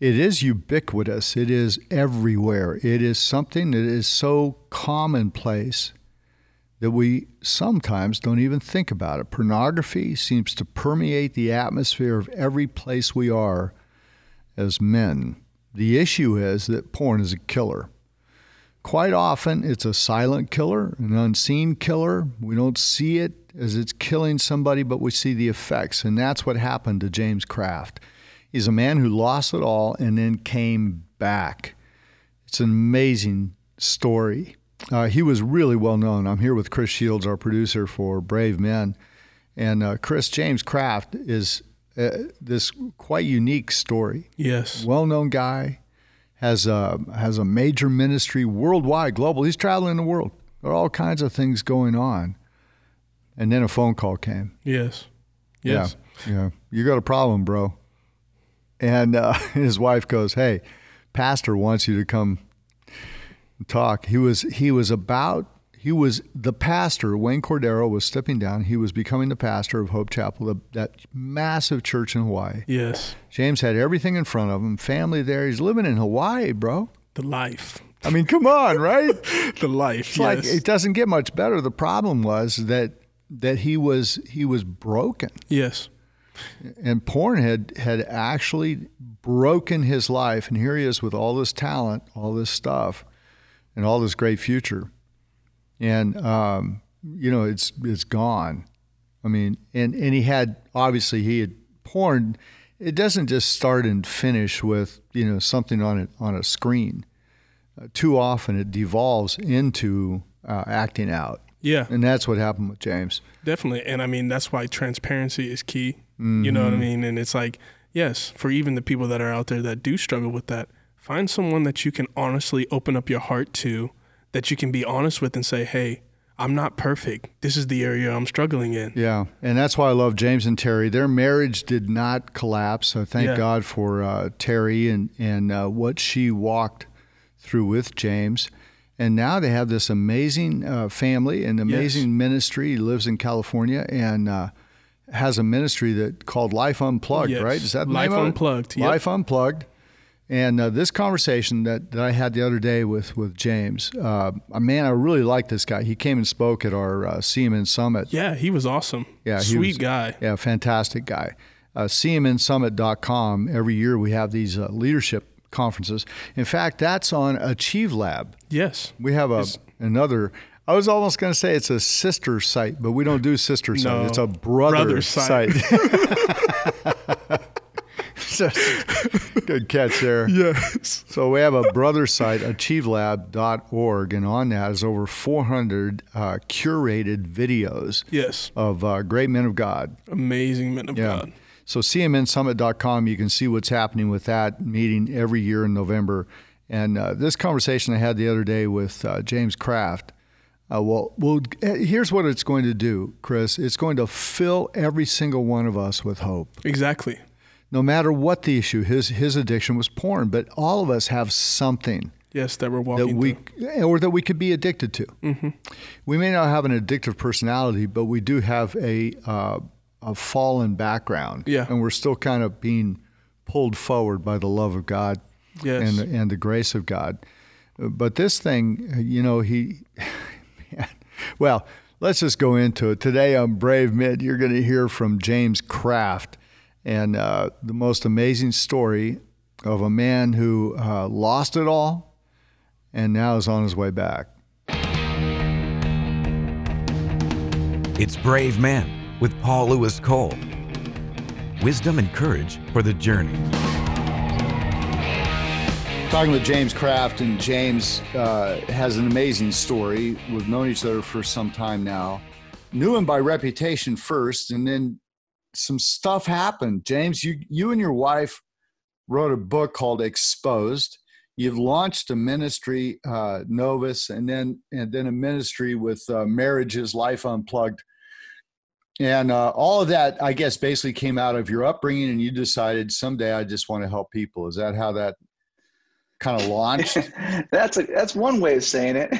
it is ubiquitous. It is everywhere. It is something that is so commonplace that we sometimes don't even think about it. Pornography seems to permeate the atmosphere of every place we are as men. The issue is that porn is a killer. Quite often, it's a silent killer, an unseen killer. We don't see it as it's killing somebody, but we see the effects. And that's what happened to James Craft. He's a man who lost it all and then came back. It's an amazing story. Uh, he was really well known. I'm here with Chris Shields, our producer for Brave Men. And uh, Chris, James Craft is uh, this quite unique story. Yes. Well known guy, has a, has a major ministry worldwide, global. He's traveling the world. There are all kinds of things going on. And then a phone call came. Yes. Yes. Yeah. Yeah. You got a problem, bro. And uh, his wife goes, Hey, Pastor wants you to come talk. He was he was about he was the pastor. Wayne Cordeiro was stepping down. He was becoming the pastor of Hope Chapel, the, that massive church in Hawaii. Yes. James had everything in front of him, family there. He's living in Hawaii, bro. The life. I mean, come on, right? the life. It's yes. like it doesn't get much better. The problem was that that he was he was broken. Yes. And porn had had actually broken his life, and here he is with all this talent, all this stuff, and all this great future, and um, you know it's it's gone. I mean, and and he had obviously he had porn. It doesn't just start and finish with you know something on it on a screen. Uh, too often it devolves into uh, acting out. Yeah. And that's what happened with James. Definitely. And I mean, that's why transparency is key. Mm-hmm. You know what I mean? And it's like, yes, for even the people that are out there that do struggle with that, find someone that you can honestly open up your heart to, that you can be honest with and say, hey, I'm not perfect. This is the area I'm struggling in. Yeah, and that's why I love James and Terri. Their marriage did not collapse. So thank yeah. God for uh, Terri and and uh, what she walked through with James. And now they have this amazing uh, family and amazing yes. ministry. He lives in California and uh, has a ministry that called Life Unplugged, yes. right? Is that Life Unplugged? Yep. Life Unplugged. And uh, this conversation that, that I had the other day with with James, uh, man, I really like this guy. He came and spoke at our uh, CMN Summit. Yeah, he was awesome. Yeah, sweet was, guy. Yeah, fantastic guy. Uh, CMNSummit.com. Every year we have these uh, leadership conferences. In fact, that's on Achieve Lab. Yes. We have a another I was almost going to say it's a sister site, but we don't do sister site. It's a brother, brother site. site. Good catch there. Yes. So we have a brother site, achievelab.org, and on that is over 400 uh, curated videos yes. of uh, great men of God. Amazing men of yeah. God. So CMNSummit.com, you can see what's happening with that meeting every year in November. And uh, this conversation I had the other day with uh, James Craft, uh, well, well, here's what it's going to do, Chris. It's going to fill every single one of us with hope. Exactly. No matter what the issue, his his addiction was porn, but all of us have something. Yes, that we're walking that we, through. or that we could be addicted to. Mm-hmm. We may not have an addictive personality, but we do have a uh, a fallen background. Yeah. And we're still kind of being pulled forward by the love of God yes. and, and the grace of God. But this thing, you know, he, well, let's just go into it. Today on Brave Men, you're going to hear from James Craft and uh, the most amazing story of a man who uh, lost it all and now is on his way back. It's Brave Men with Paul Louis Cole. Wisdom and courage for the journey. Talking with James Craft, and James uh, has an amazing story. We've known each other for some time now. Knew him by reputation first, and then some stuff happened. James, you you and your wife wrote a book called Exposed. You've launched a ministry, uh, Novus, and then and then a ministry with uh, Marriages Life Unplugged and uh, all of that i guess basically came out of your upbringing and you decided someday i just want to help people is that how that kind of launched that's a that's one way of saying it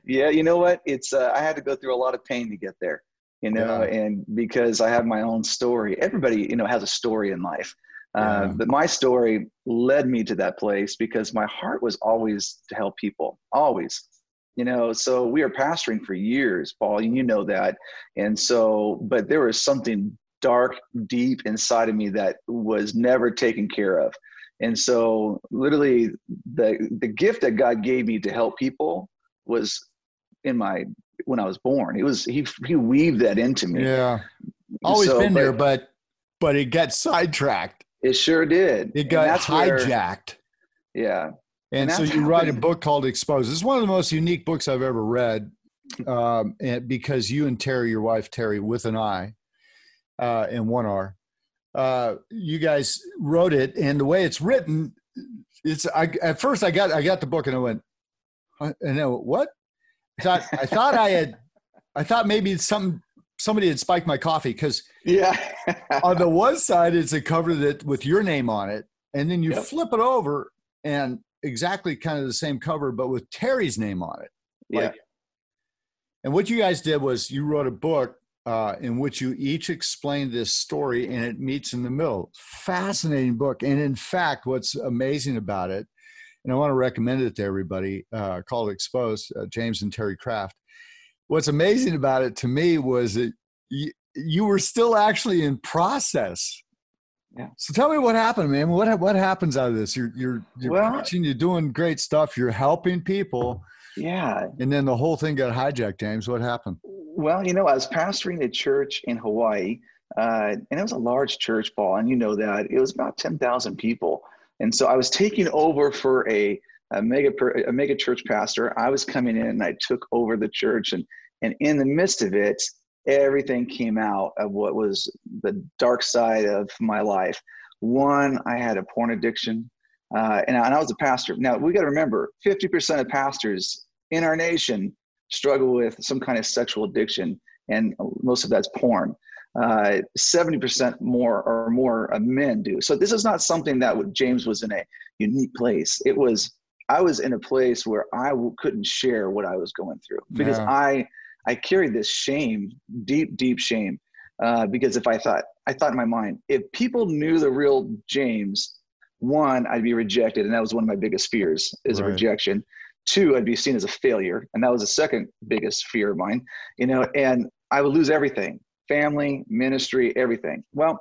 yeah you know what it's uh, i had to go through a lot of pain to get there you know yeah. and because i have my own story everybody you know has a story in life Uh, yeah. But my story led me to that place because my heart was always to help people, always. You know, so we were pastoring for years, Paul, you know that. And so, but there was something dark, deep inside of me that was never taken care of. And so, literally, the the gift that God gave me to help people was in my when I was born. It was he he weaved that into me. Yeah, always so, been but, there, but but it got sidetracked. It sure did. It got hijacked. Where, yeah. And, and so you write a book called Exposed. It's one of the most unique books I've ever read, um, and because you and Terri, your wife Terri, with an I, uh, and one R, uh, you guys wrote it, and the way it's written, it's. I at first I got I got the book and I went, and I went, what? I thought I thought I had, I thought maybe some somebody had spiked my coffee because yeah, on the one side it's a cover that with your name on it, and then you yep. flip it over and exactly kind of the same cover but with Terri's name on it. Like, yeah. And what you guys did was you wrote a book uh, in which you each explain this story and it meets in the middle. Fascinating book. And in fact, what's amazing about it, and I want to recommend it to everybody, uh, called Exposed, uh, James and Terri Craft. What's amazing about it to me was that you, you were still actually in process. Yeah. So tell me what happened, man. What what happens out of this? You're you're you're well, preaching, you're doing great stuff, you're helping people. Yeah. And then the whole thing got hijacked, James. What happened? Well, you know, I was pastoring a church in Hawaii, uh, and it was a large church, Paul, and you know that it was about ten thousand people. And so I was taking over for a, a mega a mega church pastor. I was coming in, and I took over the church, and and in the midst of it, everything came out of what was the dark side of my life. One, I had a porn addiction, uh, and, and I was a pastor. Now we got to remember, fifty percent of pastors in our nation struggle with some kind of sexual addiction, and most of that's porn. Uh, 70% more or more of men do. So this is not something that James was in a unique place. It was I was in a place where I w- couldn't share what I was going through because yeah. I I carried this shame, deep deep shame. Uh, because if I thought I thought in my mind, if people knew the real James, one I'd be rejected, and that was one of my biggest fears is right. a rejection. Two, I'd be seen as a failure, and that was the second biggest fear of mine. You know, and I would lose everything: family, ministry, everything. Well,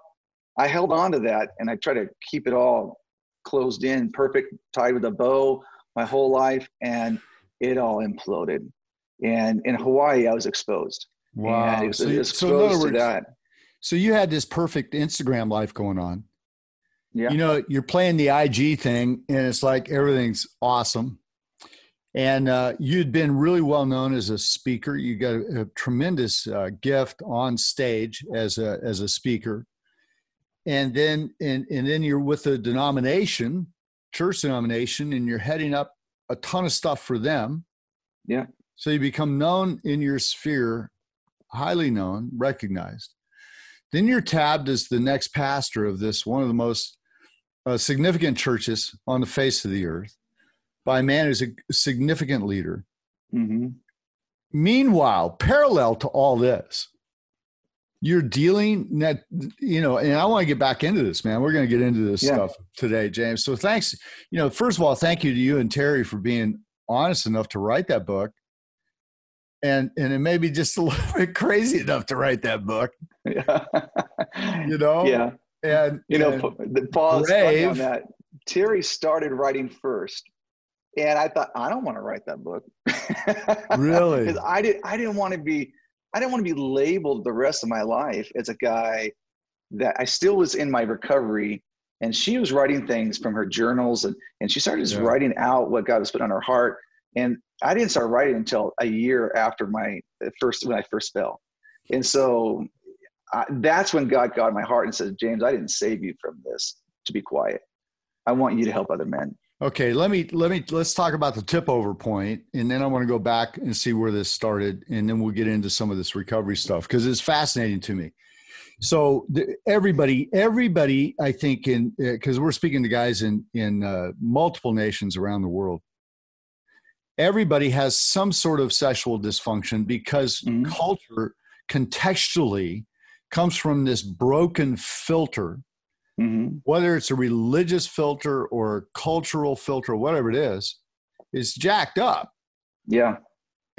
I held on to that, and I tried to keep it all closed in, perfect, tied with a bow, my whole life, and it all imploded. And in Hawaii, I was exposed. Wow! was, so, exposed so in other words, that. So you had this perfect Instagram life going on. Yeah. You know, you're playing the IG thing, and it's like everything's awesome. And uh, you'd been really well known as a speaker. You got a, a tremendous uh, gift on stage as a as a speaker. And then and and then you're with a denomination, church denomination, and you're heading up a ton of stuff for them. Yeah. So you become known in your sphere, highly known, recognized. Then you're tabbed as the next pastor of this one of the most uh, significant churches on the face of the earth by a man who's a significant leader. Mm-hmm. Meanwhile, parallel to all this, you're dealing that you know and i want to get back into this man we're going to get into this yeah. stuff today james so thanks you know first of all thank you to you and terri for being honest enough to write that book and and it may be just a little bit crazy enough to write that book yeah. you know yeah and you know and paul on that terri started writing first and I thought I don't want to write that book. really? Because I did I didn't want to be I didn't want to be labeled the rest of my life as a guy that I still was in my recovery. And she was writing things from her journals and, and she started just yeah. writing out what God was put on her heart. And I didn't start writing until a year after my first, when I first fell. And so I, that's when God got my heart and said, James, I didn't save you from this to be quiet. I want you to help other men. Okay, let me let me let's talk about the tip over point, and then I want to go back and see where this started, and then we'll get into some of this recovery stuff because it's fascinating to me. So the, everybody, everybody, I think in because uh, we're speaking to guys in in uh, multiple nations around the world. Everybody has some sort of sexual dysfunction because mm-hmm. culture contextually comes from this broken filter mm-hmm. whether it's a religious filter or a cultural filter, whatever it is, is jacked up. Yeah.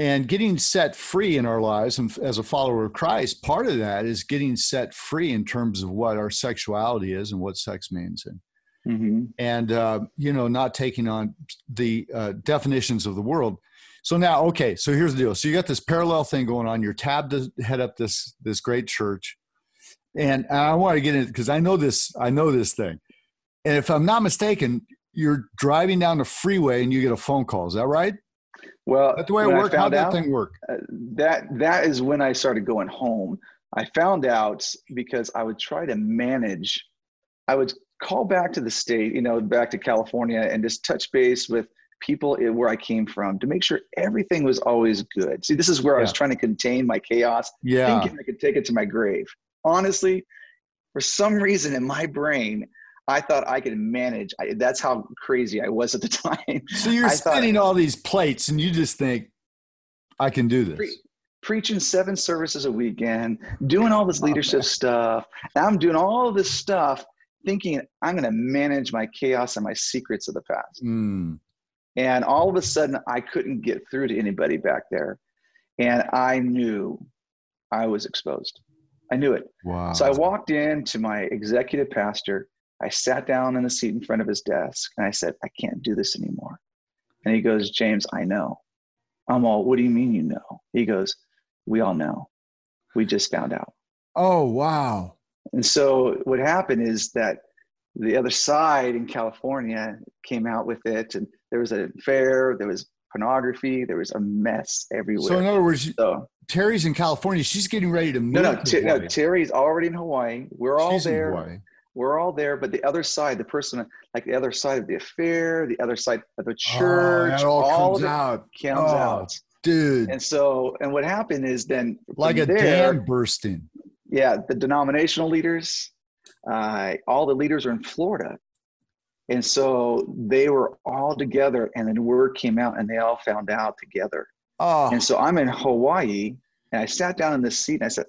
And getting set free in our lives, and as a follower of Christ, part of that is getting set free in terms of what our sexuality is and what sex means, and mm-hmm. and uh, you know, not taking on the uh, definitions of the world. So now, okay, so here's the deal. So you got this parallel thing going on. You're tabbed to head up this this great church, and I want to get in because I know this. I know this thing, and if I'm not mistaken, you're driving down the freeway and you get a phone call. Is that right? Well, that's the way it worked. How did that thing work? Uh, that that is when I started going home. I found out because I would try to manage. I would call back to the state, you know, back to California, and just touch base with people where I came from to make sure everything was always good. See, this is where yeah. I was trying to contain my chaos, yeah. thinking I could take it to my grave. Honestly, for some reason in my brain, I thought I could manage. I, that's how crazy I was at the time. So you're I spinning thought, all these plates, and you just think, I can do this. Pre- preaching seven services a weekend, doing all this leadership stuff. And I'm doing all this stuff, thinking I'm going to manage my chaos and my secrets of the past. Mm. And all of a sudden, I couldn't get through to anybody back there. And I knew I was exposed. I knew it. Wow. So I walked in to my executive pastor I sat down in the seat in front of his desk and I said, I can't do this anymore. And he goes, James, I know. I'm all, what do you mean you know? He goes, we all know. We just found out. Oh, wow. And so what happened is that the other side in California came out with it, and there was an affair, there was pornography, there was a mess everywhere. So, in other words, so, Terri's in California. She's getting ready to move. No, no, t- no Terri's already in Hawaii. We're all She's there we're all there, but the other side, the person, like the other side of the affair, the other side of the oh, church, oh, all, all comes out. comes oh, out. Dude. And so, and what happened is then like a there, dam bursting. Yeah, the denominational leaders, uh, all the leaders are in Florida. And so they were all together, and then word came out, and they all found out together. Oh. And so I'm in Hawaii, and I sat down in this seat, and I said,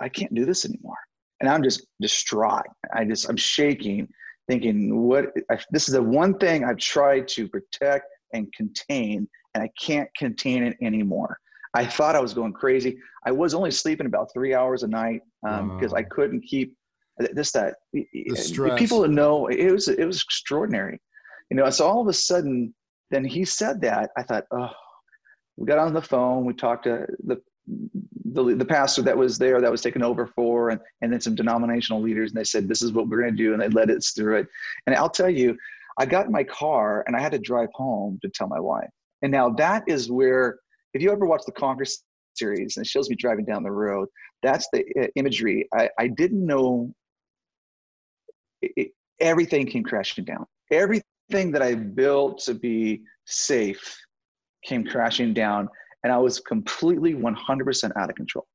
I can't do this anymore and I'm just distraught. I just I'm shaking, thinking, what? I, this is the one thing I've tried to protect and contain, and I can't contain it anymore. I thought I was going crazy. I was only sleeping about three hours a night um, because I couldn't keep this that people know it was it was extraordinary, you know. So all of a sudden, then he said that I thought, oh, we got on the phone. We talked to the the, the pastor that was there that was taken over for and, and then some denominational leaders and they said this is what we're going to do and they led us through it and i'll tell you i got in my car and i had to drive home to tell my wife and now that is where if you ever watch the conquer series and it shows me driving down the road that's the uh, imagery i, I didn't know it, everything came crashing down everything that i built to be safe came crashing down and I was completely 100% out of control.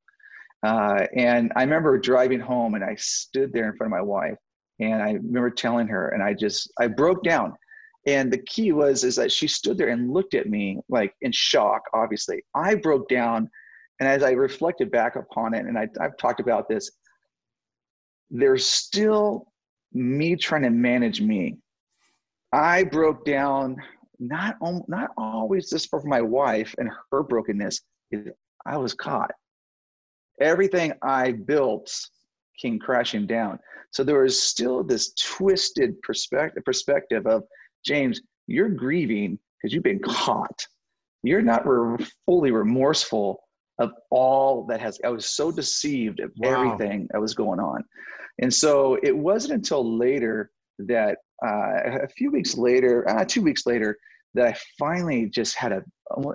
Uh, and I remember driving home and I stood there in front of my wife and I remember telling her and I just, I broke down. And the key was, is that she stood there and looked at me like in shock, obviously. I broke down. And as I reflected back upon it, and I, I've talked about this, there's still me trying to manage me. I broke down not not always just for my wife and her brokenness. I was caught. Everything I built came crashing down. So there was still this twisted perspective perspective of James, you're grieving because you've been caught. You're not re- fully remorseful of all that has. I was so deceived of wow. everything that was going on, and so it wasn't until later that uh, a few weeks later, uh, two weeks later, that I finally just had a,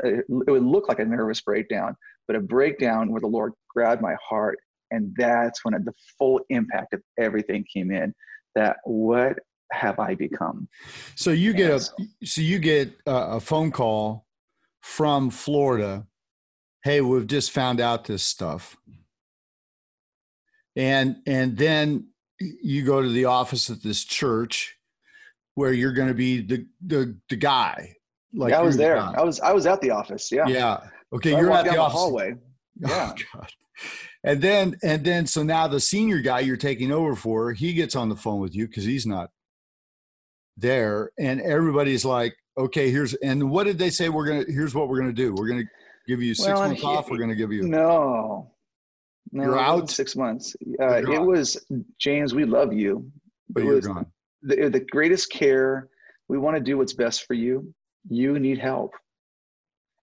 it would look like a nervous breakdown, but a breakdown where the Lord grabbed my heart. And that's when the full impact of everything came in that what have I become? So you get a, so you get a phone call from Florida. Hey, we've just found out this stuff. And, and then you go to the office at this church where you're going to be the the the guy. Like yeah, I was there. I was I was at the office. Yeah. Yeah. Okay, so you're at the, the office. hallway. Oh, yeah. Oh, God. And then and then so now the senior guy you're taking over for, he gets on the phone with you because he's not there, and everybody's like, okay, here's and what did they say? We're gonna here's what we're gonna do. We're gonna give you six Well, months he- off. We're gonna give you No. No, You're out? Six months. Uh, it gone. was James. We love you. but it you're was gone. the, the greatest care. We want to do what's best for you. You need help.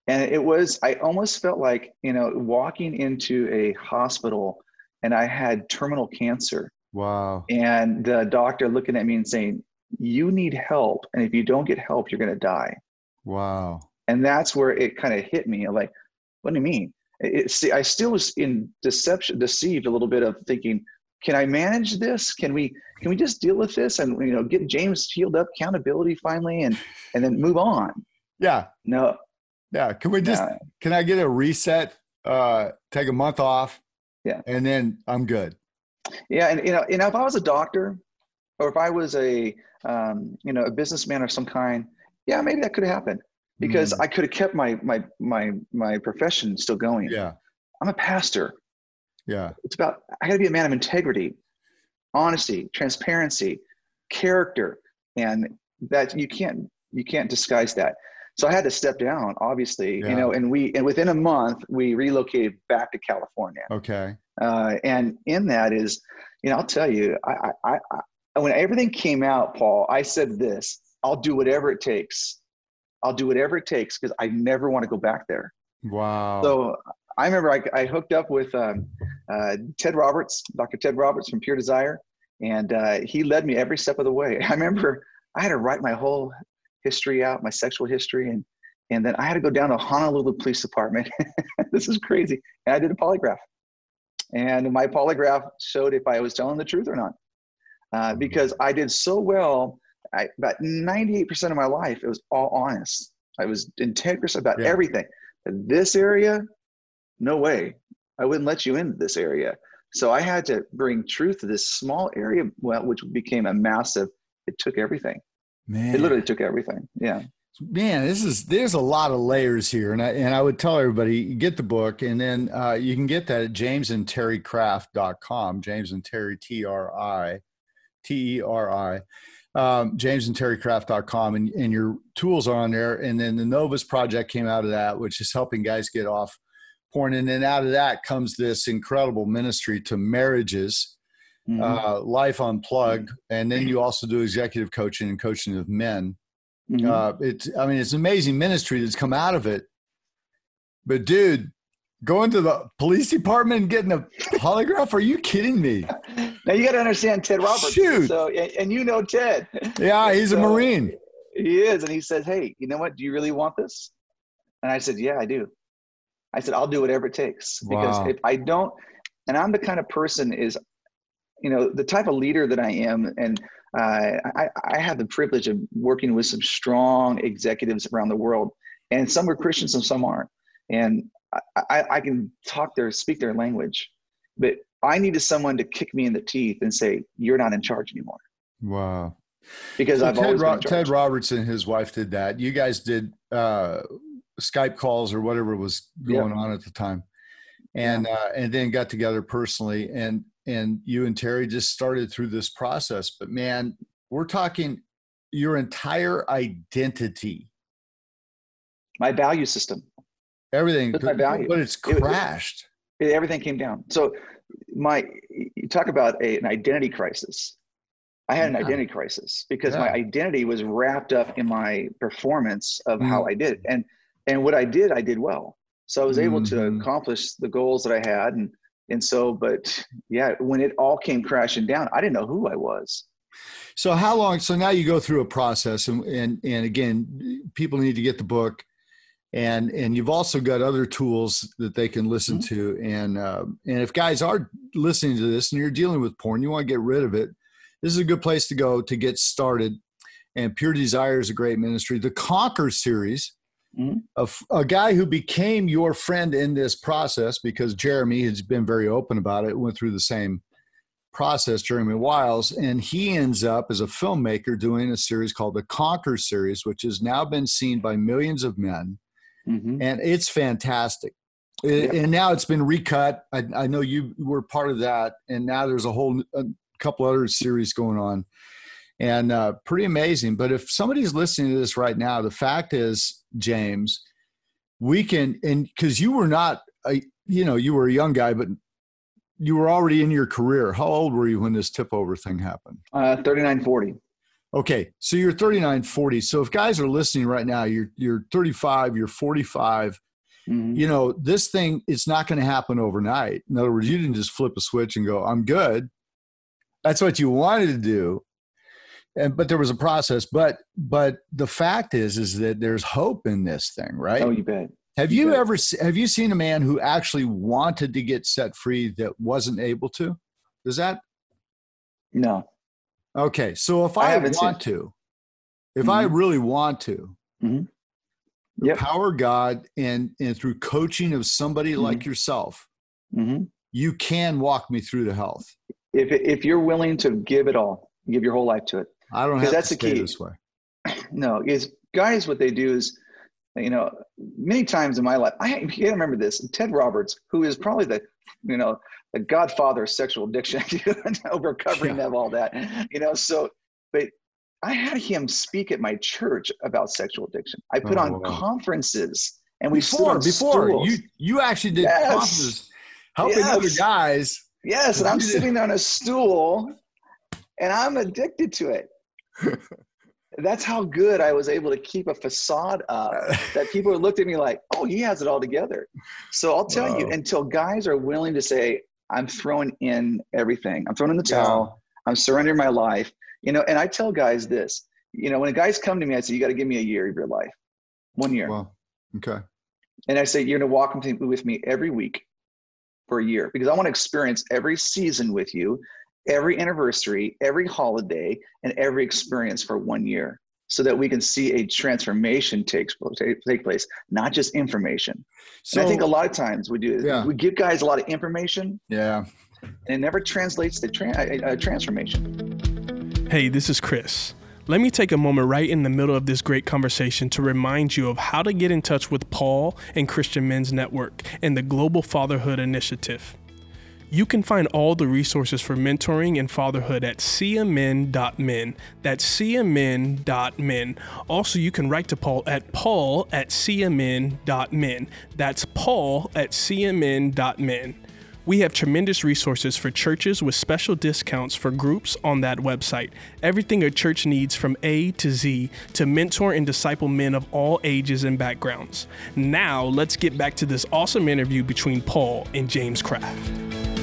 And it was, I almost felt like, you know, walking into a hospital and I had terminal cancer Wow. and the doctor looking at me and saying, You need help. And if you don't get help, you're going to die. Wow. And that's where it kind of hit me. Like, what do you mean? It, see, I still was in deception, deceived a little bit of thinking, can I manage this? Can we can we just deal with this and you know get James healed up, accountability finally, and and then move on? Yeah. No, Yeah. Can we just no. can I get a reset? Uh take a month off. Yeah. And then I'm good. yeah, and you know, you know, if I was a doctor, or if I was a um, you know a businessman of some kind, yeah, maybe that could have happened because Mm, I could have kept my my my my profession still going. yeah. I'm a pastor. Yeah. It's about I got to be a man of integrity, honesty, transparency, character, and that you can't you can't disguise that. So I had to step down, obviously, Yeah. you know, and we and within a month we relocated back to California. Okay. Uh, and in that is, you know, I'll tell you, I, I, I when everything came out, Paul, I said this: I'll do whatever it takes. I'll do whatever it takes because I never want to go back there. Wow. So I remember I, I hooked up with um, uh, Ted Roberts, Dr. Ted Roberts from Pure Desire, and uh, he led me every step of the way. I remember I had to write my whole history out, my sexual history, and and then I had to go down to Honolulu Police Department. this is crazy, and I did a polygraph, and my polygraph showed if I was telling the truth or not, uh, because I did so well. I, about 98% of my life, it was all honest. I was integrous about Yeah. everything. This area, no way. I wouldn't let you into this area. So I had to bring truth to this small area, well, which became a massive. It took everything. man. It literally took everything. Yeah. man this is there's a lot of layers here and i and i would tell everybody get the book and then uh, you can get that at jamesandterrycraft.com james and terri t-r-i t-e-r-i um, jamesandterrycraft.com and, and your tools are on there and then the novus project came out of that which is helping guys get off porn and then out of that comes this incredible ministry to marriages Mhm. uh, life unplugged and then you also do executive coaching and coaching of men Mhm. uh, it's I mean it's amazing ministry that's come out of it. But dude, going to the police department and getting a polygraph? Are you kidding me? now you got to understand Ted Roberts. Shoot. So and, and you know Ted. Yeah, he's a Marine. He is, and he says, "Hey, you know what? Do you really want this?" And I said, "Yeah, I do." I said, "I'll do whatever it takes because Wow. if I don't, and I'm the kind of person is, you know, the type of leader that I am, and uh, I, I have the privilege of working with some strong executives around the world, and some are Christians and some aren't, and I, I, I can talk their, speak their language, but I needed someone to kick me in the teeth and say, "You're not in charge anymore," Wow. because I've Ted, always Ro-. Ted Roberts and his wife did that. You guys did uh, Skype calls or whatever was Yeah. going on at the time, and uh, and then got together personally. And and you and Terri just started through this process. But man, we're talking your entire identity, My value system. everything. That's my value. But it's It- it- crashed. it- everything came down. So my you talk about a, an identity crisis. I had an identity crisis because my identity was wrapped up in my performance of how Mm. I did. And and what I did, I did well. So I was able to Mhm. accomplish the goals that I had. And and so, but yeah, when it all came crashing down, I didn't know who I was. So how long? So now you go through a process, and and and again, people need to get the book, and and you've also got other tools that they can listen to, and uh, and if guys are listening to this and you're dealing with porn, you want to get rid of it. This is a good place to go to get started. And Pure Desire is a great ministry. The Conquer series, Mhm. a, f- a guy who became your friend in this process because Jeremy has been very open about it, went through the same process, Jeremy Wiles, and he ends up as a filmmaker doing a series called the Conquer series, which has now been seen by millions of men, Mhm. and it's fantastic. and now it's been recut. I, I, know you were part of that, and now there's a whole a couple other series going on, and uh, pretty amazing. But if somebody's listening to this right now, the fact is, James, we can and because you were not a you know you were a young guy, but you were already in your career. How old were you when this tip over thing happened? Uh, 39, 40. Okay, so you're 39, 40. So if guys are listening right now, you're you're 35, you're 45 Mm-hmm. You know, this thing, it's not going to happen overnight. In other words, you didn't just flip a switch and go, I'm good. That's what you wanted to do. And, but there was a process. But but the fact is is that there's hope in this thing, right? Oh, you bet. Have you, you bet. ever have you seen a man who actually wanted to get set free that wasn't able to? Does that? No. Okay, so if I, I want seen. to, if mm-hmm. I really want to, mm-hmm yep. power God and and through coaching of somebody mm-hmm. like yourself, mm-hmm. you can walk me through the health. If if you're willing to give it all, give your whole life to it. I don't have that's to stay the key. this way. No, is guys, what they do is, you know, many times in my life, I gotta remember this. Ted Roberts, who is probably the, you know, the godfather of sexual addiction, recovering yeah. of all that, you know. So, but I had him speak at my church about sexual addiction. I put oh, on wow. conferences and we before before stools. you you actually did yes. conferences helping yes. other guys. Yes, and I'm sitting on a stool and I'm addicted to it. That's how good I was able to keep a facade up that people looked at me like, oh, he has it all together. So I'll tell wow. you, until guys are willing to say, I'm throwing in everything, I'm throwing in the towel, yeah. I'm surrendering my life you know, and I tell guys this, you know, when guys come to me, I say, you got to give me a year of your life, one year. Well, okay. And I say, you're going to walk with me every week for a year because I want to experience every season with you, every anniversary, every holiday, and every experience for one year so that we can see a transformation take, take place, not just information. So and I think a lot of times we do, yeah. we give guys a lot of information. Yeah. And it never translates to tra- uh, transformation. Hey, this is Chris. Let me take a moment right in the middle of this great conversation to remind you of how to get in touch with Paul and Christian Men's Network and the Global Fatherhood Initiative. You can find all the resources for mentoring and fatherhood at cmn.men. That's cmn.men. Also, you can write to Paul at paul at cmn.men. That's paul at cmn.men. We have tremendous resources for churches with special discounts for groups on that website. Everything a church needs from A to Z to mentor and disciple men of all ages and backgrounds. Now, let's get back to this awesome interview between Paul and James Craft.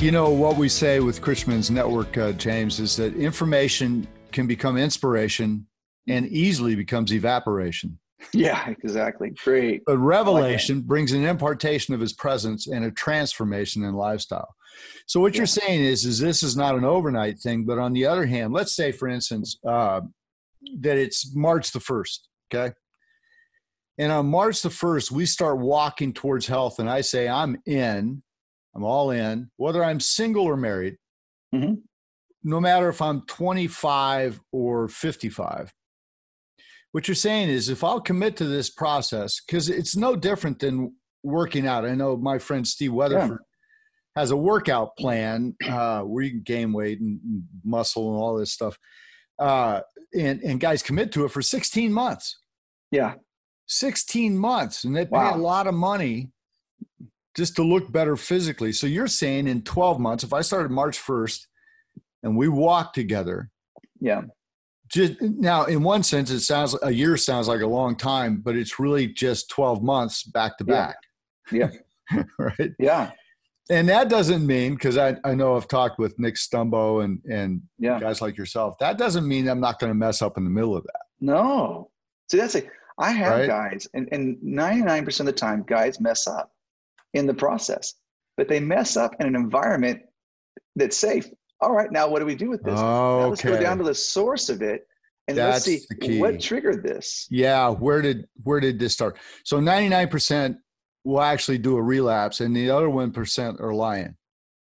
You know, what we say with Christian Network, uh, James, is that information can become inspiration and easily becomes evaporation. Yeah, exactly. Great. But revelation like brings an impartation of his presence and a transformation in lifestyle. So what yeah. you're saying is, is this is not an overnight thing, but on the other hand, let's say, for instance, uh, that it's March the first. Okay. And on March the first, we start walking towards health, and I say, I'm in, I'm all in, whether I'm single or married. Mm-hmm. No matter if I'm 25 or 55 what you're saying is if I'll commit to this process, because it's no different than working out. I know my friend Steve Weatherford yeah. has a workout plan uh, where you can gain weight and muscle and all this stuff. Uh, and, and guys commit to it for 16 months. Yeah. 16 months. And they pay wow. a lot of money just to look better physically. So you're saying in 12 months, if I started March 1st and we walk together, yeah, just now in one sense it sounds a year sounds like a long time but it's really just 12 months back to back. Yeah, yeah. right? Yeah. And that doesn't mean because I, I know i've talked with nick stumbo and and yeah. guys like yourself that doesn't mean i'm not going to mess up in the middle of that. No. See that's it. I have right? guys and, and 99% of the time guys mess up in the process but they mess up in an environment that's safe all right, now what do we do with this? Oh, let's go down to the source of it and That's let's see what triggered this. Yeah, where did where did this start? So 99% will actually do a relapse and the other 1% are lying.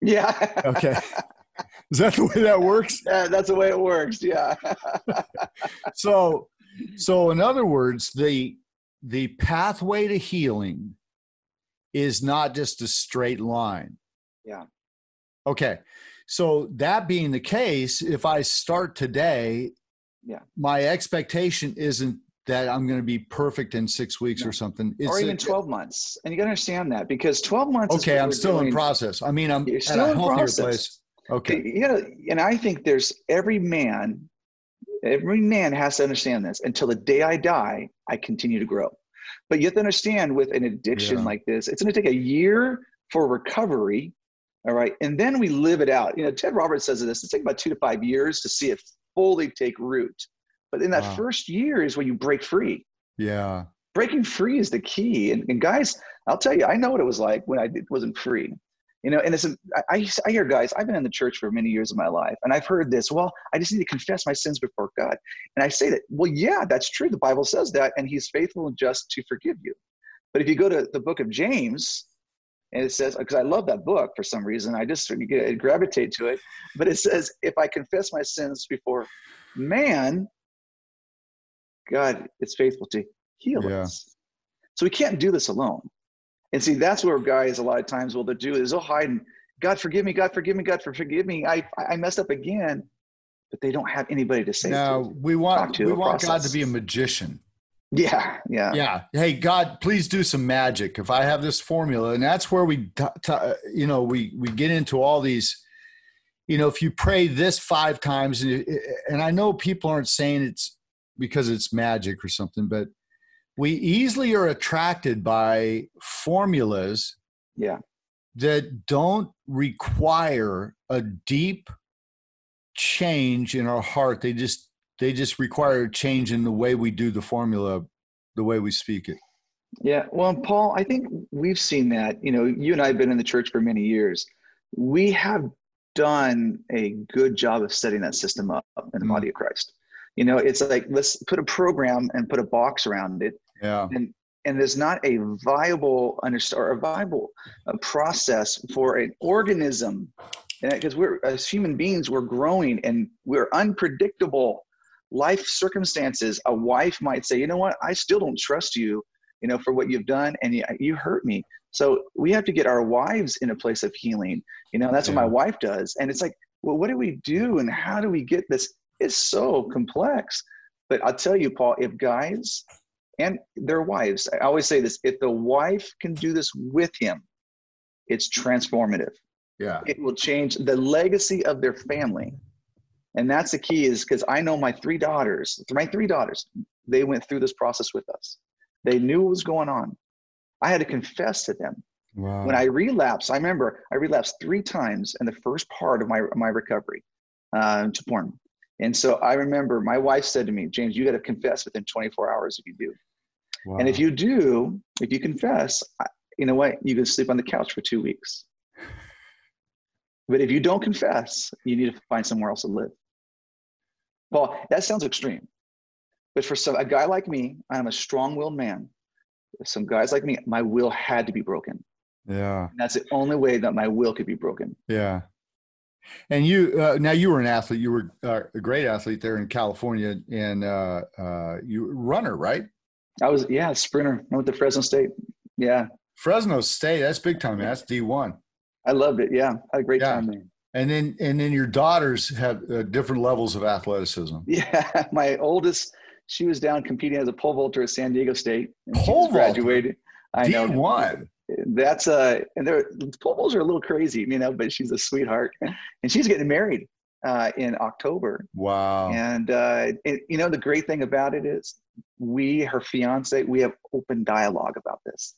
Yeah. okay. Is that the way that works? Yeah, that's the way it works. Yeah. so so in other words, the the pathway to healing is not just a straight line. Yeah. Okay. So that being the case, if I start today, yeah, my expectation isn't that I'm going to be perfect in six weeks no. or something. It's or even a, 12 months. And you got to understand that because 12 months. Okay. I'm still doing. in process. I mean, I'm You're still at a healthier process. place. Okay. You know, and I think there's every man, every man has to understand this until the day I die, I continue to grow. But you have to understand with an addiction yeah. like this, it's going to take a year for recovery. All right. And then we live it out. You know, Ted Roberts says this, it's take about two to five years to see it fully take root. But in that wow. first year is when you break free. Yeah. Breaking free is the key. And, and guys, I'll tell you, I know what it was like when I wasn't free. You know, and it's, I, I hear guys, I've been in the church for many years of my life, and I've heard this, well, I just need to confess my sins before God. And I say that, well, yeah, that's true. The Bible says that, and he's faithful and just to forgive you. But if you go to the book of James, and it says, because I love that book for some reason, I just gravitate to it. But it says, if I confess my sins before man, God is faithful to heal yeah. us. So we can't do this alone. And see, that's where guys a lot of times will do is they'll hide and God forgive me, God forgive me, God forgive me. I I messed up again, but they don't have anybody to say. No, we want to we want God to be a magician. Yeah, yeah, yeah. Hey, God, please do some magic. If I have this formula, and that's where we, t- t- you know, we we get into all these. You know, if you pray this five times, and and I know people aren't saying it's because it's magic or something, but we easily are attracted by formulas yeah. that don't require a deep change in our heart. They just they just require a change in the way we do the formula the way we speak it. Yeah. Well paul i think we've seen that. You know you and i have been in the church for many years. We have done a good job of setting that system up in the mm. body of christ. You know it's like let's put a program and put a box around it yeah. And and there's not a viable or a viable uh, process for an organism because we're as human beings we're growing and we're unpredictable life circumstances. A wife might say you know what? I still don't trust you you know for what you've done and you, you hurt me. So we have to get our wives in a place of healing you know that's yeah. what my wife does. And it's like well what do we do and how do we get this? It's so complex. But i'll tell you paul if guys and their wives. I always say this if the wife can do this with him, it's transformative. Yeah. It will change the legacy of their family. And that's the key is because I know my three daughters, my three daughters, they went through this process with us. They knew what was going on. I had to confess to them. Wow. When I relapsed, I remember I relapsed three times in the first part of my, my recovery uh, to porn. And so I remember my wife said to me, James, you got to confess within 24 hours if you do. Wow. And if you do, if you confess, you know what? You can sleep on the couch for two weeks. But if you don't confess, you need to find somewhere else to live. Well, that sounds extreme. But for some, a guy like me, I'm a strong willed man. Some guys like me, my will had to be broken. Yeah. And that's the only way that my will could be broken. Yeah. And you uh, now you were an athlete. You were uh, a great athlete there in California, and uh, uh you runner, right? I was yeah, sprinter. I went to Fresno State. Yeah. Fresno State, that's big time, man. That's D one. I loved it. Yeah, I had a great yeah. time there. And then and then your daughters have uh, different levels of athleticism. Yeah, my oldest, she was down competing as a pole vaulter at San Diego State. And pole graduated. I know. D one. That's uh, and they're pole vaults are a little crazy, you know, but she's a sweetheart, and she's getting married uh, in October. Wow. And uh, it, you know, the great thing about it is we, her fiance, we have open dialogue about this.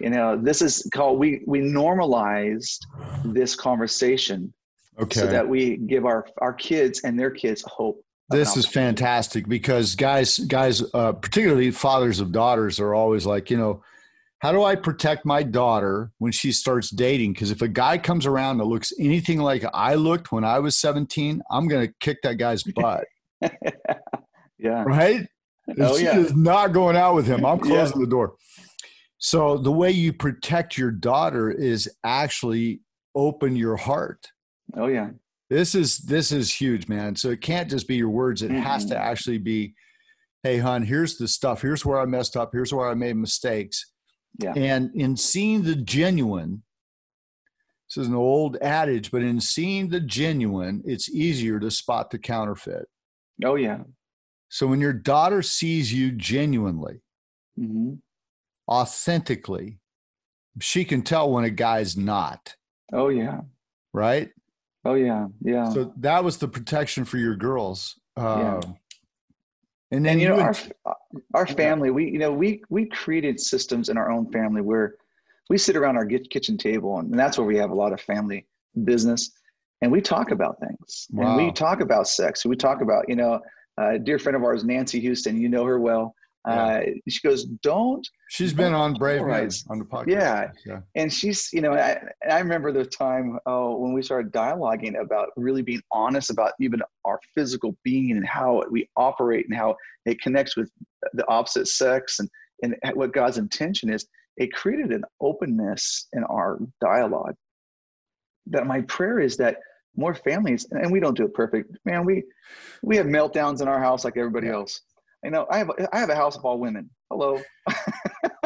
You know, this is called we we normalized this conversation okay. so that we give our our kids and their kids hope. This is fantastic because guys, guys, uh, particularly fathers of daughters, are always like, you know, how do I protect my daughter when she starts dating? Because if a guy comes around that looks anything like I looked when I was 17, I'm going to kick that guy's butt. yeah. Right? Oh, she yeah. is not going out with him. I'm closing yeah. the door. So the way you protect your daughter is actually open your heart. Oh yeah. This is this is huge, man. So it can't just be your words. It mm-hmm. has to actually be hey, hon, here's the stuff. Here's where I messed up. Here's where I made mistakes. Yeah. And in seeing the genuine, this is an old adage, but in seeing the genuine, it's easier to spot the counterfeit. Oh yeah. So when your daughter sees you genuinely, hmm authentically, she can tell when a guy's not, Oh yeah. right? Oh yeah. Yeah. So that was the protection for your girls. Yeah. Um, and then and you know would- our our Yeah. family we you know we we created systems in our own family where we sit around our kitchen table and that's where we have a lot of family business and we talk about things and we talk about sex we talk about you know a dear friend of ours nancy houston you know her well uh, she goes don't she's been on Brave Men on the podcast. Yeah. yeah. and she's you know I, I remember the time oh when we started dialoguing about really being honest about even our physical being and how we operate and how it connects with the opposite sex and and what God's intention is it created an openness in our dialogue. That my prayer is that more families and we don't do it perfect man we we have meltdowns in our house like everybody else. You know I have I have a house of all women. Hello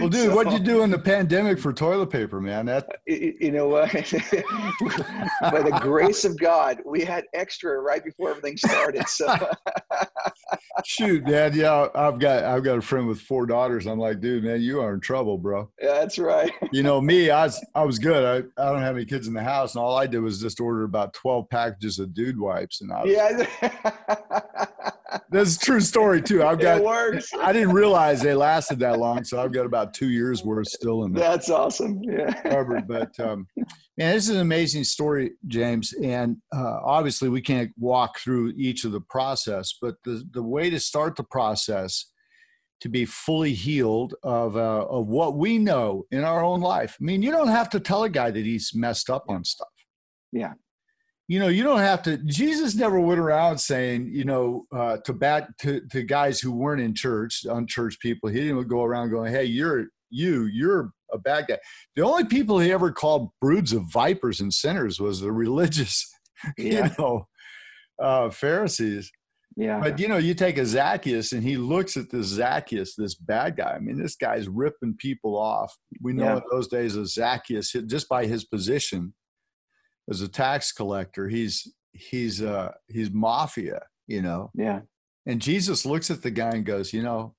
Well, dude, what'd you do in the pandemic for toilet paper, man? That you know what? By the grace of God, we had extra right before everything started. So shoot, man. Yeah, I've got I've got a friend with four daughters. I'm like, dude, man, you are in trouble, bro. yeah, that's right. You know me, I was I was good. I, I don't have any kids in the house, and all I did was just order about twelve packages of dude wipes, and I was, Yeah, that's a true story too. I've got it works. I didn't realize they lasted that long, so I've got about two years worth still in the That's awesome. Yeah. cupboard. But um, man, this is an amazing story, James. And uh, obviously, we can't walk through each of the process, but the the way to start the process to be fully healed of uh, of what we know in our own life. I mean, you don't have to tell a guy that he's messed up on stuff. Yeah. You know, you don't have to. Jesus never went around saying, you know, uh, to bad to to guys who weren't in church, unchurched people. He didn't go around going, "Hey, you're you, you're a bad guy." The only people he ever called broods of vipers and sinners was the religious, Yeah. you know, uh, Pharisees. Yeah. But you know, you take a Zacchaeus and he looks at this Zacchaeus, this bad guy. I mean, this guy's ripping people off. We know Yeah. in those days of Zacchaeus, just by his position as a tax collector, he's he's uh he's mafia, you know. Yeah. And Jesus looks at the guy and goes, you know,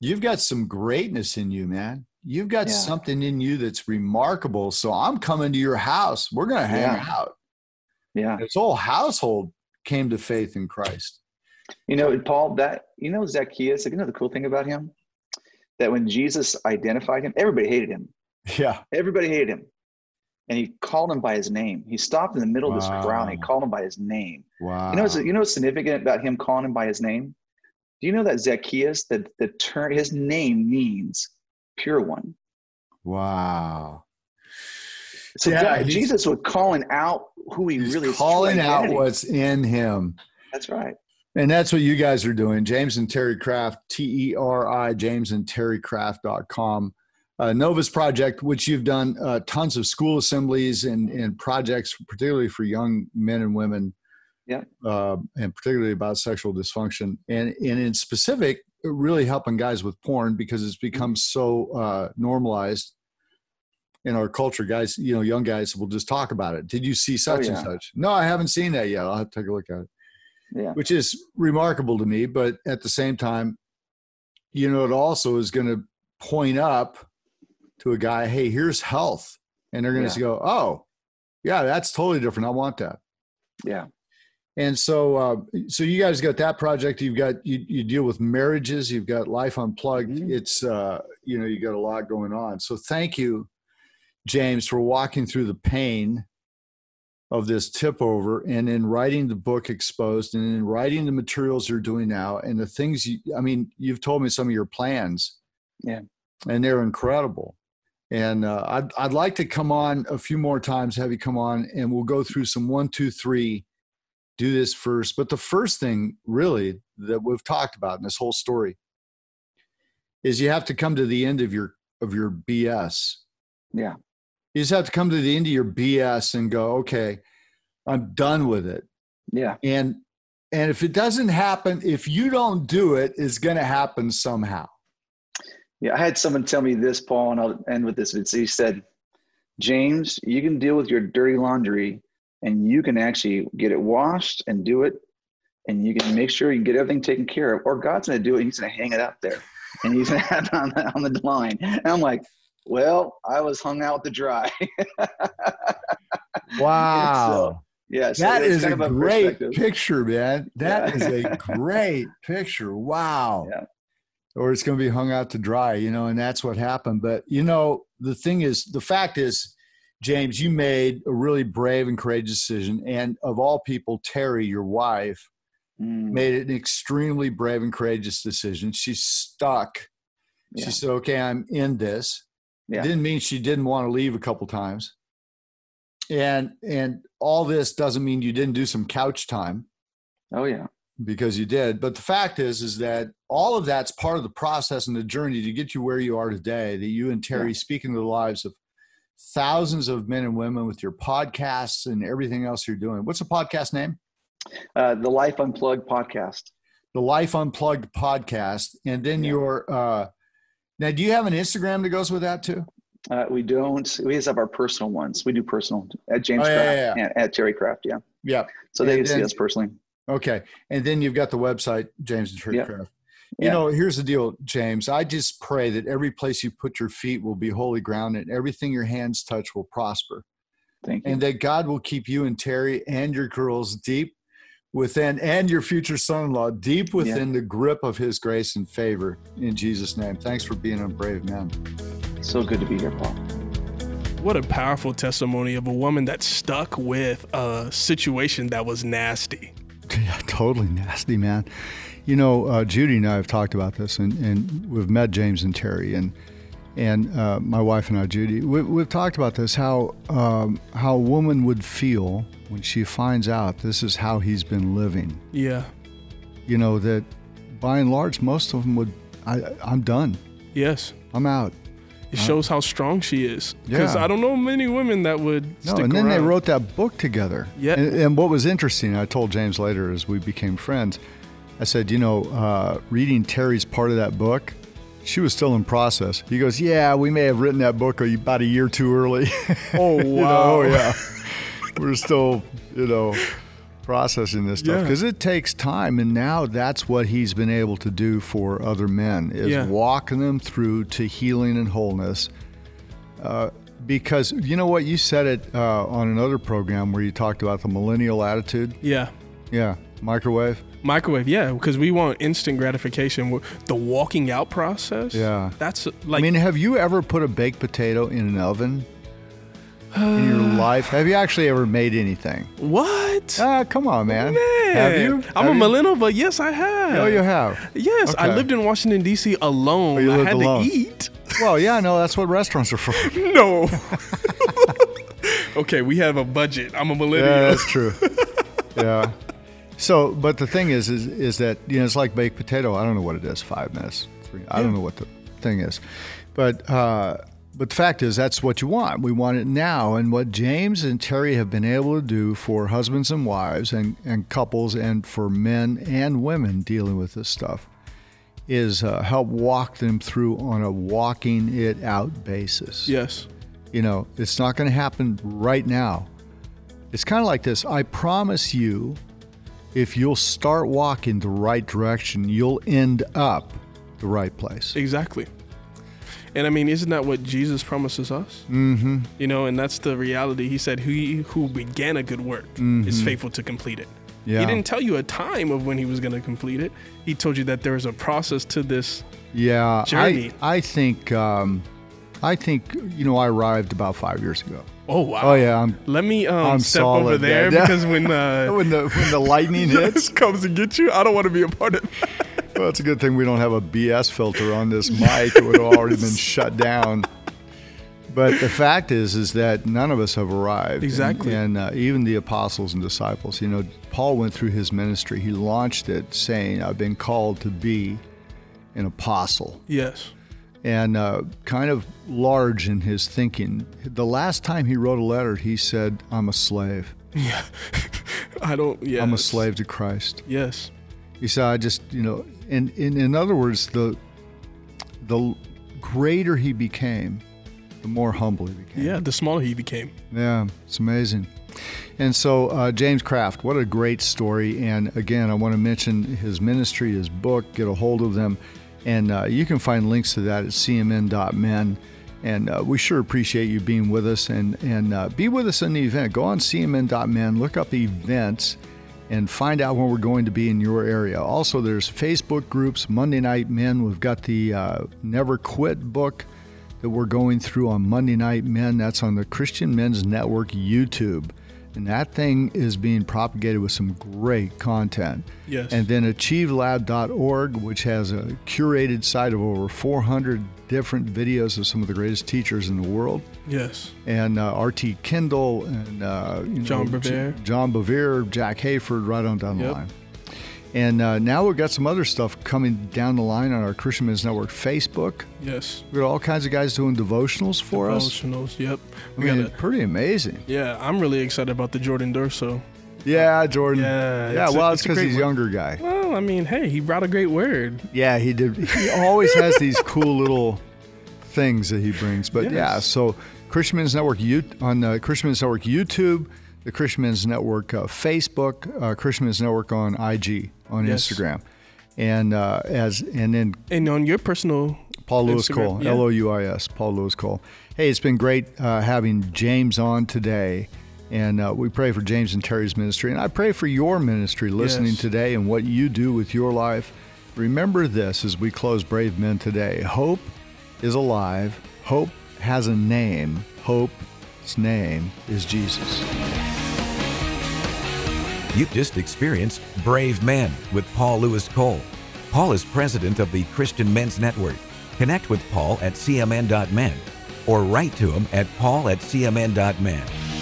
you've got some greatness in you, man. You've got Yeah. something in you that's remarkable. So I'm coming to your house. We're gonna hang Yeah. out. Yeah. His whole household came to faith in Christ. You know, Paul, that, you know, Zacchaeus, you know, the cool thing about him? That when Jesus identified him, everybody hated him. Yeah. Everybody hated him. And he called him by his name. He stopped in the middle of this crowd and he called him by his name. Wow. You know, what's, you know what's significant about him calling him by his name? Do you know that Zacchaeus, the, the term, his name means pure one. Wow. So Yeah, God, Jesus was calling out who he really calling out what's in him. That's right. And that's what you guys are doing. James and Terri Craft, T E R I, James and Terri Craft.com. Uh, Novus Project, which you've done uh, tons of school assemblies and, and projects, particularly for young men and women. Yeah. Uh, and particularly about sexual dysfunction. And, and in specific, really helping guys with porn because it's become so uh, normalized in our culture. Guys, you know, young guys will just talk about it. Did you see such and yeah. such? No, I haven't seen that yet. I'll have to take a look at it Yeah. which is remarkable to me. But at the same time, you know, it also is going to point up to a guy, hey, here's health. And they're going to Yeah. go, oh, yeah, that's totally different. I want that. Yeah. And so, uh, so you guys got that project. You've got you, you deal with marriages. You've got life unplugged. Mhm. It's uh, you know you got a lot going on. So thank you, James, for walking through the pain of this tip over, and in writing the book Exposed, and in writing the materials you're doing now, and the things you. I mean, you've told me some of your plans. Yeah. And they're incredible. And uh, I'd I'd like to come on a few more times, have you come on, and we'll go through some one, two, three do this first. But the first thing, really, that we've talked about in this whole story is you have to come to the end of your of your BS. Yeah. You just have to come to the end of your BS and go, okay, I'm done with it. Yeah. And and if it doesn't happen, if you don't do it, it's going to happen somehow. Yeah, I had someone tell me this, Paul, and I'll end with this. He said, James, you can deal with your dirty laundry and you can actually get it washed and do it. And you can make sure you get everything taken care of, or God's going to do it. He's going to hang it up there and he's going to have it on the, on the line. And I'm like, well, I was hung out to dry. wow. So, yeah, so that is kind a of great picture, man. That is Yeah. a great picture. Wow. Yeah. Or it's going to be hung out to dry, you know, and that's what happened. But, you know, the thing is, the fact is, James, you made a really brave and courageous decision. And of all people, Terri, your wife, Mm, made an extremely brave and courageous decision. She stuck. yeah. She said, okay, I'm in this. Yeah. Didn't mean she didn't want to leave a couple times. And and all this doesn't mean you didn't do some couch time Oh yeah. Because you did. But the fact is, is that all of that's part of the process and the journey to get you where you are today. That you and Terri Yeah. speaking to the lives of thousands of men and women with your podcasts and everything else you're doing. What's the podcast name? Uh, the Life Unplugged podcast. The Life Unplugged podcast, and then Yeah. your. uh Now, do you have an Instagram that goes with that too? Uh, we don't. We just have our personal ones. We do personal at James Oh, yeah, Craft yeah, and at Terri Craft. Yeah. Yeah. So they And can see us personally. Okay, and then you've got the website, James and Terri Yep. Craft. You Yeah. know, here's the deal, James. I just pray that every place you put your feet will be holy ground, and everything your hands touch will prosper. Thank you. and that God will keep you and Terri and your girls deep within, and your future son in law deep within the grip of his grace and favor in Jesus' name. Thanks for being a brave man. so good to be here, Paul. What a powerful testimony of a woman that stuck with a situation that was nasty. Yeah, totally nasty, man. You know, uh, Judy and I have talked about this, and, and we've met James and Terri, and and uh, my wife and I, Judy, we, we've talked about this how um, how a woman would feel when she finds out this is how he's been living. Yeah. You know that by and large, most of them would. I, I'm done. Yes. I'm out. It shows how strong she is. Yeah. Because I don't know many women that would No, and then they wrote that book together. Yeah. And, and what was interesting, I told James later as we became friends, I said, you know, uh, reading Terri's part of that book, she was still in process. He goes, yeah, we may have written that book about a year too early. Oh, wow. You know, oh, yeah. We're still, you know, processing this stuff Yeah. because it takes time. And now that's what he's been able to do for other men is Yeah. walking them through to healing and wholeness. Uh, because you know what you said it uh, on another program where you talked about the millennial attitude. Yeah. Yeah, microwave. Microwave, yeah, because we want instant gratification. The walking out process, Yeah. that's like I mean, have you ever put a baked potato in an oven in your life? Have you actually ever made anything? what? Ah, come on, man. Man, Have you? I'm a you? millennial, but yes, I have. Oh, you have. Yes, I lived in Washington D.C. alone. Oh, you I had alone. to eat. Well, yeah, no, that's what restaurants are for. No. okay, we have a budget. I'm a millennial. Yeah, that's true. yeah. So, but the thing is, is, is that you know it's like baked potato. I don't know what it is. Five minutes. Three. I don't know what the thing is, but uh, but the fact is that's what you want. We want it now, and what James and Terri have been able to do for husbands and wives and and couples and for men and women dealing with this stuff is uh, help walk them through on a walking it out basis. Yes. You know, it's not going to happen right now. It's kind of like this I promise you, if you'll start walking the right direction, you'll end up the right place. Exactly. And I mean, isn't that what Jesus promises us? Mm-hmm. You know, and that's the reality. He said, "He who began a good work is faithful to complete it." Mm-hmm. Yeah. He didn't tell you a time of when he was going to complete it. He told you that there was a process to this. Yeah, Journey. I, I think, um, I think, you know, I arrived about five years ago. Oh wow! Oh yeah, I'm. Let me um, I'm step over there man. because when uh, When the when the lightning hits, comes to get you, I don't want to be a part of it. Well, it's a good thing we don't have a BS filter on this mic. It would have already been shut down. But the fact is, is that none of us have arrived. Exactly. And, and uh, even the apostles and disciples, you know, Paul went through his ministry. He launched it saying, I've been called to be an apostle. yes. And uh, kind of large in his thinking. The last time he wrote a letter, he said, I'm a slave. Yeah. I don't. Yeah. I'm a slave to Christ. Yes. He said, I just, you know, and, in in other words, the the greater he became, the more humble he became. Yeah. The smaller he became. Yeah, it's amazing. And so, uh, James Craft, what a great story. And again, I want to mention his ministry, his book, get a hold of them. And uh, you can find links to that at cmn.men. And uh, we sure appreciate you being with us and, and uh, be with us in the event. Go on cmn.men, look up events, and find out when we're going to be in your area. Also, there's Facebook groups, Monday Night Men. We've got the uh, Never Quit book that we're going through on Monday Night Men. That's on the Christian Men's Network YouTube. And that thing is being propagated with some great content. Yes. And then achievelab.org, which has a curated site of over 400 different videos of some of the greatest teachers in the world. Yes. And uh, R.T. Kendall and uh, you John know, Bevere. J- John Bevere, Jack Hayford, right on down the Yep. line. And uh, now we've got some other stuff coming down the line on our Christian Men's Network Facebook. Yes. We've got all kinds of guys doing devotionals for us. Devotionals. Yep. I We mean, got it's pretty amazing. Yeah, I'm really excited about the Jordan Durso. Yeah, Jordan. Yeah, yeah. it's a- well, it's because he's a younger guy. Well, I mean, hey, he brought a great word. Yeah, he did. He always has these cool little things that he brings. But yeah, so Christian Men's Network you, on the Christian Men's Network YouTube, the Christian Men's Network uh, Facebook, uh, Christian Men's Network on IG, on Yes. Instagram, and uh, as and then And on your personal Paul Louis Instagram, Cole, yeah. L O U I S, Paul Louis Cole. Hey, it's been great uh, having James on today. And uh, we pray for James and Terri's ministry. And I pray for your ministry listening Yes. today and what you do with your life. Remember this as we close Brave Men today Hope is alive, hope has a name, hope's name is Jesus. You've just experienced Brave Men with Paul Louis Cole. Paul is president of the Christian Men's Network. Connect with Paul at cmn.men or write to him at paul at cmn.men.